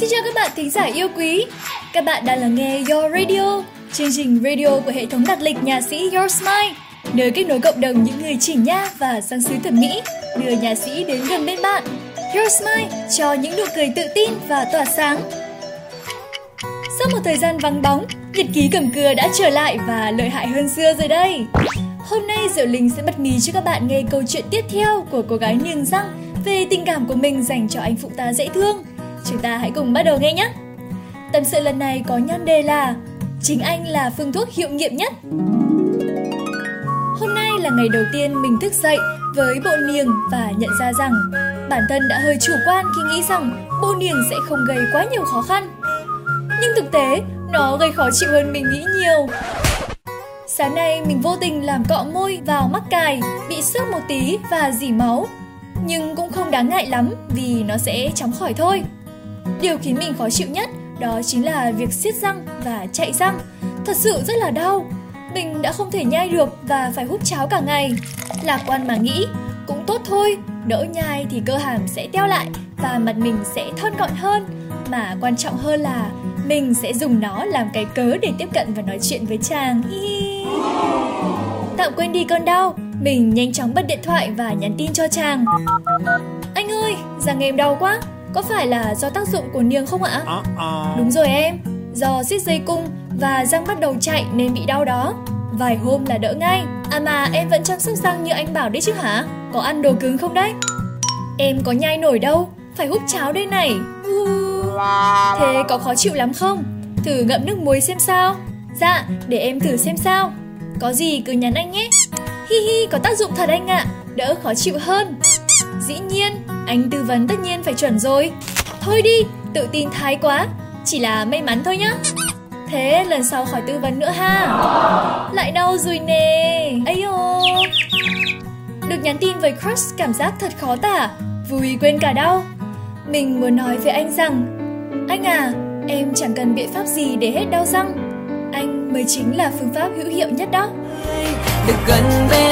Xin chào các bạn thính giả yêu quý. Các bạn đang lắng nghe Your Radio, chương trình radio của hệ thống đặt lịch nhà sĩ Your Smile, nơi kết nối cộng đồng những người chỉnh nha và sang xứ thẩm mỹ, đưa nhà sĩ đến gần bên bạn. Your Smile cho những nụ cười tự tin và tỏa sáng. Sau một thời gian vắng bóng, nhật ký cầm cưa đã trở lại và lợi hại hơn xưa rồi đây. Hôm nay Diệu Linh sẽ bật mí cho các bạn nghe câu chuyện tiếp theo của cô gái niềng răng về tình cảm của mình dành cho anh phụ tá dễ thương. Chúng ta hãy cùng bắt đầu nghe nhé! Tâm sự lần này có nhan đề là Chính anh là phương thuốc hiệu nghiệm nhất. Hôm nay là ngày đầu tiên mình thức dậy với bộ niềng và nhận ra rằng bản thân đã hơi chủ quan khi nghĩ rằng bộ niềng sẽ không gây quá nhiều khó khăn. Nhưng thực tế, nó gây khó chịu hơn mình nghĩ nhiều. Sáng nay mình vô tình làm cọ môi vào mắc cài, bị xước một tí và dỉ máu. Nhưng cũng không đáng ngại lắm vì nó sẽ chóng khỏi thôi. Điều khiến mình khó chịu nhất đó chính là việc siết răng và chạy răng. Thật sự rất là đau. Mình đã không thể nhai được và phải hút cháo cả ngày. Lạc quan mà nghĩ, cũng tốt thôi, đỡ nhai thì cơ hàm sẽ teo lại và mặt mình sẽ thon gọn hơn. Mà quan trọng hơn là mình sẽ dùng nó làm cái cớ để tiếp cận và nói chuyện với chàng. Tạm quên đi cơn đau, mình nhanh chóng bật điện thoại và nhắn tin cho chàng. Anh ơi, răng em đau quá, có phải là do tác dụng của niềng không ạ? Đúng rồi em, do siết dây cung và răng bắt đầu chạy nên bị đau đó. Vài hôm là đỡ ngay. À mà em vẫn chăm sóc răng như anh bảo đấy chứ hả? Có ăn đồ cứng không đấy? Em có nhai nổi đâu, phải hút cháo đây này. Thế có khó chịu lắm không? Thử ngậm nước muối xem sao. Dạ, để em thử xem sao. Có gì cứ nhắn anh nhé. Hi hi, có tác dụng thật anh ạ, đỡ khó chịu hơn. Dĩ nhiên, anh tư vấn tất nhiên phải chuẩn rồi. Thôi đi, tự tin thái quá, chỉ là may mắn thôi nhá. Thế lần sau khỏi tư vấn nữa ha. Lại đau rồi nè. ấy ô. Được nhắn tin với crush cảm giác thật khó tả, vui quên cả đau. Mình muốn nói với anh rằng, anh à, em chẳng cần biện pháp gì để hết đau răng. Anh mới chính là phương pháp hữu hiệu nhất đó. Được gần bên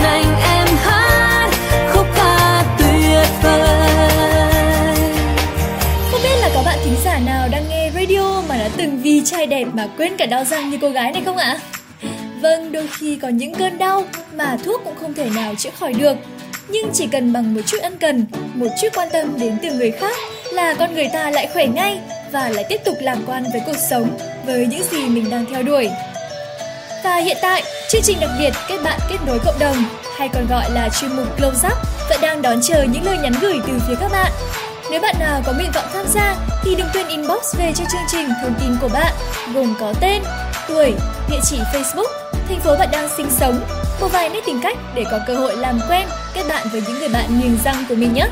thính giả nào đang nghe radio mà đã từng vì trai đẹp mà quên cả đau răng như cô gái này không ạ? Vâng, đôi khi có những cơn đau mà thuốc cũng không thể nào chữa khỏi được. Nhưng chỉ cần bằng một chút ân cần, một chút quan tâm đến từ người khác là con người ta lại khỏe ngay và lại tiếp tục lạc quan với cuộc sống, với những gì mình đang theo đuổi. Và hiện tại, chương trình đặc biệt kết bạn kết nối cộng đồng, hay còn gọi là chuyên mục Close Up, vẫn đang đón chờ những lời nhắn gửi từ phía các bạn. Nếu bạn nào có nguyện vọng tham gia thì đừng quên inbox về cho chương trình thông tin của bạn, gồm có tên, tuổi, địa chỉ Facebook, thành phố bạn đang sinh sống, một vài nét tính cách để có cơ hội làm quen, kết bạn với những người bạn niềng răng của mình nhé.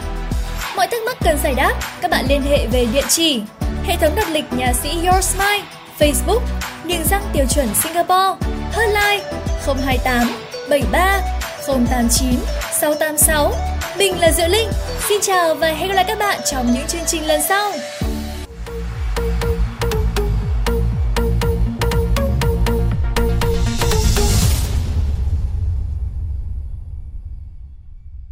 Mọi thắc mắc cần giải đáp, các bạn liên hệ về địa chỉ Hệ thống đặt lịch nhà sĩ Your Smile, Facebook, niềng răng tiêu chuẩn Singapore, hotline 028 73 089 686. Mình là Diệu Linh. Xin chào và hẹn gặp lại các bạn trong những chương trình lần sau.